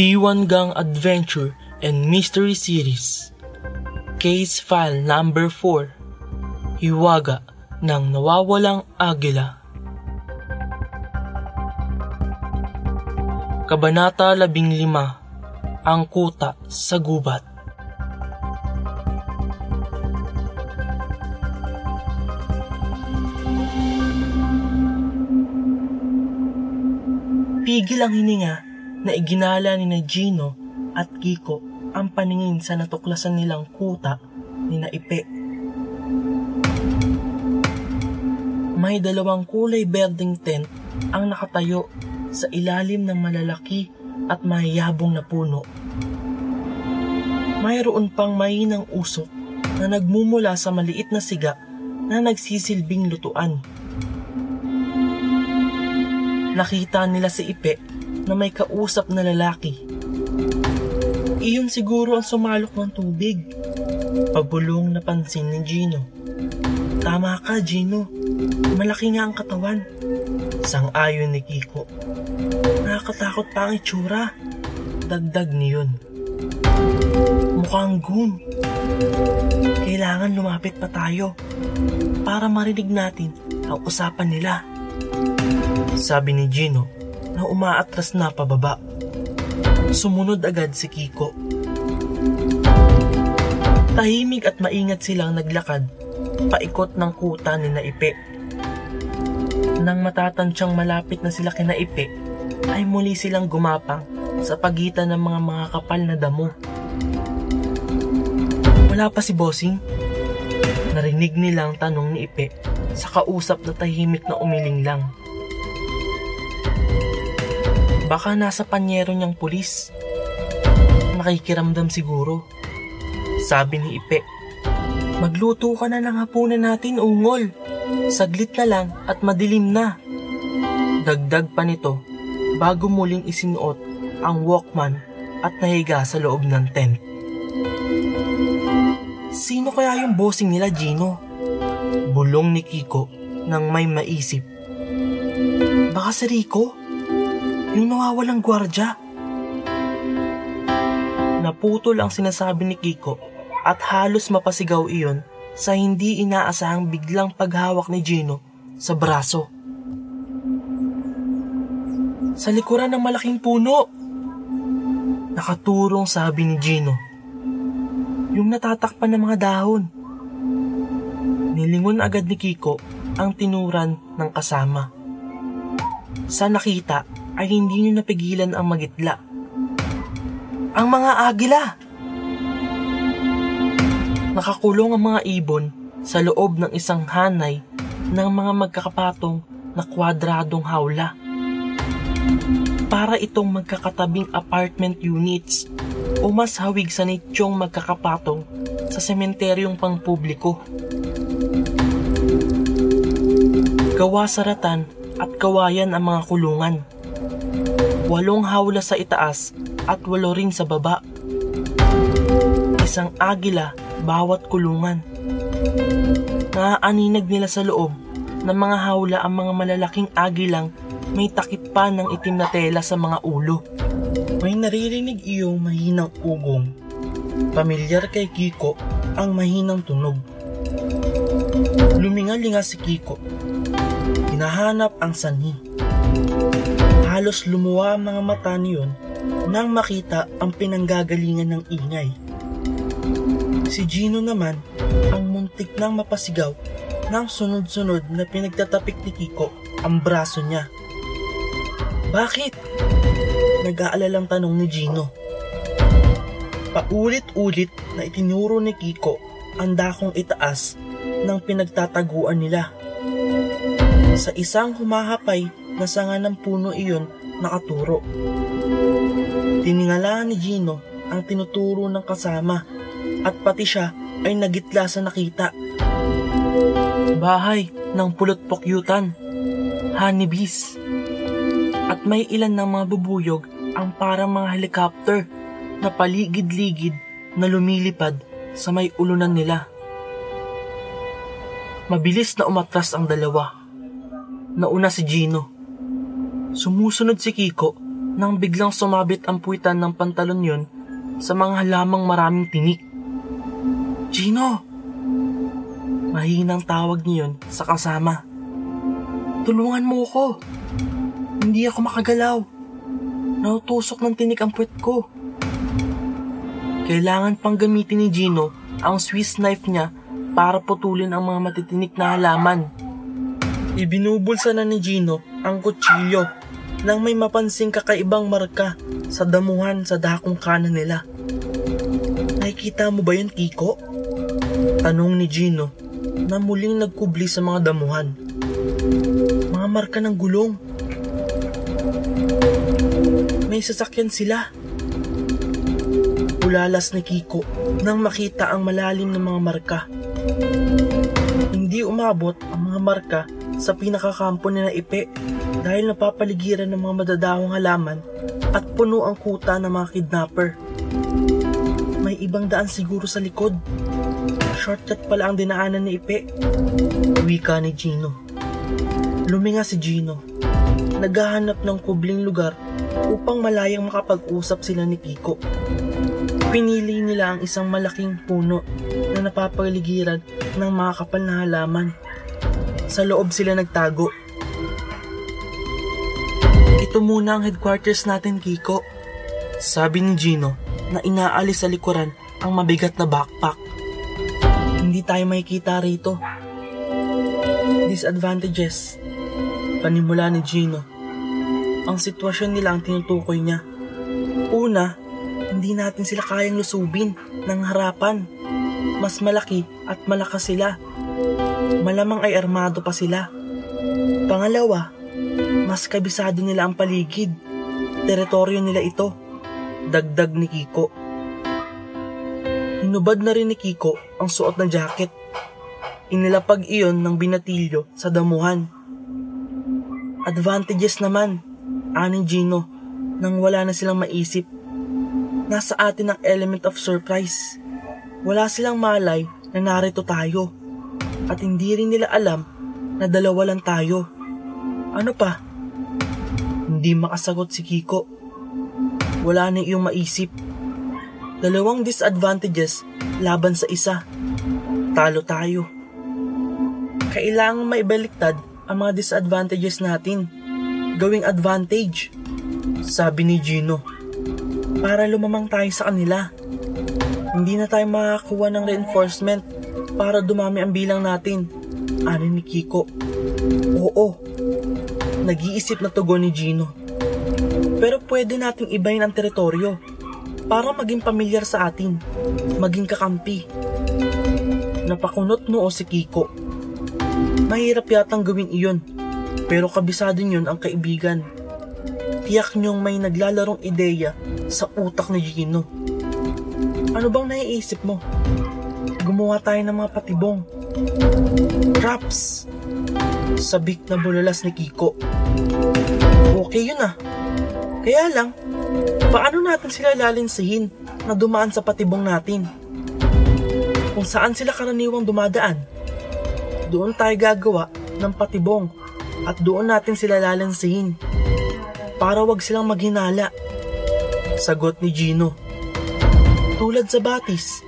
B1 Gang Adventure and Mystery Series. Case File Number 4 Hiwaga ng Nawawalang Agila. Kabanata 15 Ang Kuta sa Gubat. Pigil ang hininga na iginala ni Gino at Kiko ang paningin sa natuklasan nilang kuta ni na Ipe. May dalawang kulay berdeng tent ang nakatayo sa ilalim ng malalaki at mayabong na puno. Mayroon pang mainang usok na nagmumula sa maliit na siga na nagsisilbing lutuan. Nakita nila si Ipe na may kausap na lalaki. Iyon siguro ang sumalok ng tubig. Pabulong na pansin ni Gino. Tama ka, Gino. Malaki nga ang katawan. Sang-ayon ni Kiko. Nakakatakot pa ang itsura. Dagdag niyon. Mukhang goon. Kailangan lumapit pa tayo para marinig natin ang usapan nila. Sabi ni Gino na umaatras na pababa. Sumunod agad si Kiko. Tahimik at maingat silang naglakad paikot ng kuta ni Naipe. Nang matatansyang malapit na sila kina Ipe, ay muli silang gumapang sa pagitan ng mga mga kapal na damo. Wala pa si Bossing? Narinig nilang tanong ni Ipe sa kausap na tahimik na umiling lang. Baka nasa panyero niyang pulis. Nakikiramdam siguro. Sabi ni Ipe. Magluto ka na ng hapunan natin, ungol. Saglit na lang at madilim na. Dagdag pa nito bago muling isinuot ang Walkman at nahiga sa loob ng tent. Sino kaya yung bossing nila, Gino? Bulong ni Kiko nang may maisip. Baka si Rico? Yung nawawalang gwardya. Naputol ang sinasabi ni Kiko at halos mapasigaw iyon sa hindi inaasahang biglang paghawak ni Gino sa braso. Sa likuran ng malaking puno. Nakaturong sabi ni Gino. Yung natatakpan ng mga dahon. Nilingon agad ni Kiko ang tinuran ng kasama. Sa nakita ay hindi niyo napigilan ang magitla. Ang mga agila! Nakakulong ang mga ibon sa loob ng isang hanay ng mga magkakapatong na kwadradong hawla. Para itong magkakatabing apartment units o mas hawig sa nitsyong magkakapatong sa sementeryong pangpubliko. Gawa sa ratan at kawayan ang mga kulungan. Walong hawla sa itaas at walo rin sa baba. Isang agila bawat kulungan. Naaaninag nila sa loob ng mga hawla ang mga malalaking agilang may takip pa ng itim na tela sa mga ulo. May naririnig iyong mahinang ugong. Pamilyar kay Kiko ang mahinang tunog. Lumingalinga si Kiko. Hinahanap ang sanhi. Halos lumuwa ang mga mata niyon nang makita ang pinanggagalingan ng ingay. Si Gino naman ang muntik nang mapasigaw nang sunod-sunod na pinagtatapik ni Kiko ang braso niya. Bakit? Nag-aalalang tanong ni Gino. Paulit-ulit na itinuro ni Kiko ang dakong itaas ng pinagtataguan nila. Sa isang humahapay na sanga ng puno iyon nakaturo. Tiningalaan ni Gino ang tinuturo ng kasama at pati siya ay nagitla sa nakita. Bahay ng pulot pokyutan, honeybees, at may ilan ng mga bubuyog ang parang mga helicopter na paligid-ligid na lumilipad sa may ulunan nila. Mabilis na umatras ang dalawa. Nauna si Gino. Sumusunod si Kiko nang biglang sumabit ang puwitan ng pantalon yon sa mga halamang maraming tinik. Gino! Mahinang tawag niyon sa kasama. Tulungan mo ko. Hindi ako makagalaw. Nautusok ng tinik ang puwet ko. Kailangan pang gamitin ni Gino ang Swiss knife niya para putulin ang mga matitinik na halaman. Ibinubulsa na ni Gino ang kutsilyo nang may mapansing kakaibang marka sa damuhan sa dakong kanan nila. Nakikita mo ba yun, Kiko? Tanong ni Gino na muling nagkubli sa mga damuhan. Mga marka ng gulong. May sasakyan sila. Ulalas ni Kiko nang makita ang malalim ng mga marka. Hindi umabot ang mga marka sa pinakakampo ni na Ipe dahil napapaligiran ng mga madadahong halaman at puno ang kuta ng mga kidnapper. May ibang daan siguro sa likod. Shortcut pala ang dinaanan ni Ipe. Wika ni Gino. Luminga si Gino. Naghahanap ng kubling lugar upang malayang makapag-usap sila ni Kiko. Pinili nila ang isang malaking puno na napapaligiran ng mga kapal na halaman. Sa loob sila nagtago. Ito muna ang headquarters natin, Kiko. Sabi ni Gino na inaalis sa likuran ang mabigat na backpack. Hindi tayo makikita rito. Disadvantages. Panimula ni Gino. Ang sitwasyon nila ang tinutukoy niya. Una, hindi natin sila kayang lusubin ng harapan. Mas malaki at malakas sila. Malamang ay armado pa sila. Pangalawa, mas kabisado nila ang paligid. Teritoryo nila ito. Dagdag ni Kiko. Hinubad na rin ni Kiko ang suot na jacket. Inilapag iyon ng binatilyo sa damuhan. Advantages naman, aning Gino, nang wala na silang maisip. Nasa atin ang element of surprise. Wala silang malay na narito tayo. At hindi rin nila alam na dalawa lang tayo. Ano pa? Hindi makasagot si Kiko. Wala na iyong maisip. Dalawang disadvantages laban sa isa. Talo tayo. Kailangang maibaliktad ang mga disadvantages natin. Gawing advantage. Sabi ni Gino. Para lumamang tayo sa kanila. Hindi na tayo makakuha ng reinforcement para dumami ang bilang natin. Ano ni Kiko? Oo. Nag-iisip na tugon ni Gino. Pero pwede nating ibayin ang teritoryo para maging pamilyar sa atin, maging kakampi. Napakunot noo si Kiko. Mahirap yatang gawin iyon, pero kabisado niyon ang kaibigan. Tiyak niyong may naglalarong ideya sa utak ni Gino. Ano bang naiisip mo? Gumawa tayo ng mga patibong. Traps! Sabik na bulalas ni Kiko. Okay yun ah. Kaya lang, paano natin sila lalinsihin na dumaan sa patibong natin? Kung saan sila karaniwang dumadaan, doon tayo gagawa ng patibong at doon natin sila lalansihin para wag silang maghinala. Sagot ni Gino. Tulad sa batis,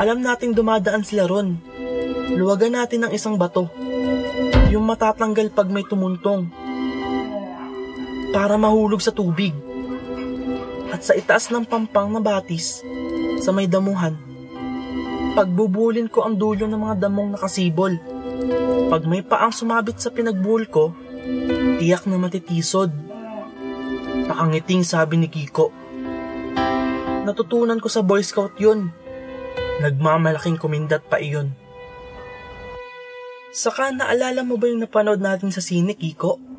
alam nating dumadaan sila ron. Luwagan natin ng isang bato. Yung matatanggal pag may tumuntong. Para mahulog sa tubig. At sa itaas ng pampang na batis, sa may damuhan, pagbubulin ko ang dulo ng mga damong nakasibol. Pag may paang sumabit sa pinagbul ko, tiyak na matitisod. Nakangiting sabi ni Kiko. Natutunan ko sa Boy Scout yun. Nagmamalaking kumindat pa iyon. Saka naalala mo ba yung napanood natin sa sine, Kiko?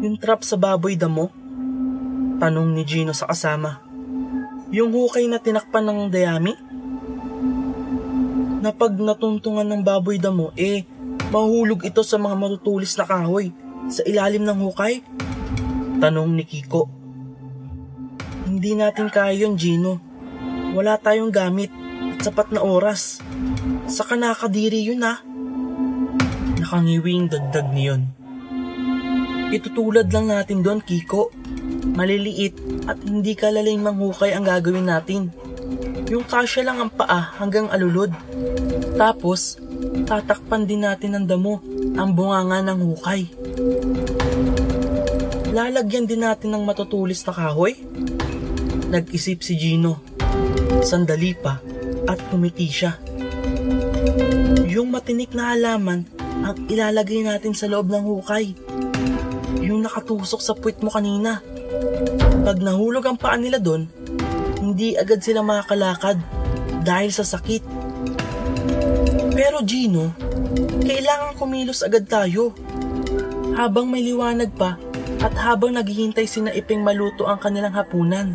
Yung trap sa baboy damo? Tanong ni Gino sa kasama. Yung hukay na tinakpan ng dayami? Na pag natuntungan ng baboy damo, eh, mahulog ito sa mga matutulis na kahoy sa ilalim ng hukay? Tanong ni Kiko. Hindi natin kaya yun, Gino. Wala tayong gamit at sapat na oras. Saka nakadiri yun ah. Nakangiwing dagdag niyon. Itutulad lang natin doon, Kiko. Maliliit at hindi kalaling manghukay ang gagawin natin. Yung kasya lang ang paa hanggang alulod. Tapos, tatakpan din natin ng damo ang bunganga ng hukay. Lalagyan din natin ng matutulis na kahoy? Nag-isip si Gino. Sandali pa at kumiti siya. Yung matinik na halaman ang ilalagay natin sa loob ng hukay. Yung nakatusok sa puwit mo kanina. Pag nahulog ang paa nila doon, hindi agad sila makakalakad dahil sa sakit. Pero Gino, kailangan kumilos agad tayo. Habang may liwanag pa at habang naghihintay sina Iping maluto ang kanilang hapunan.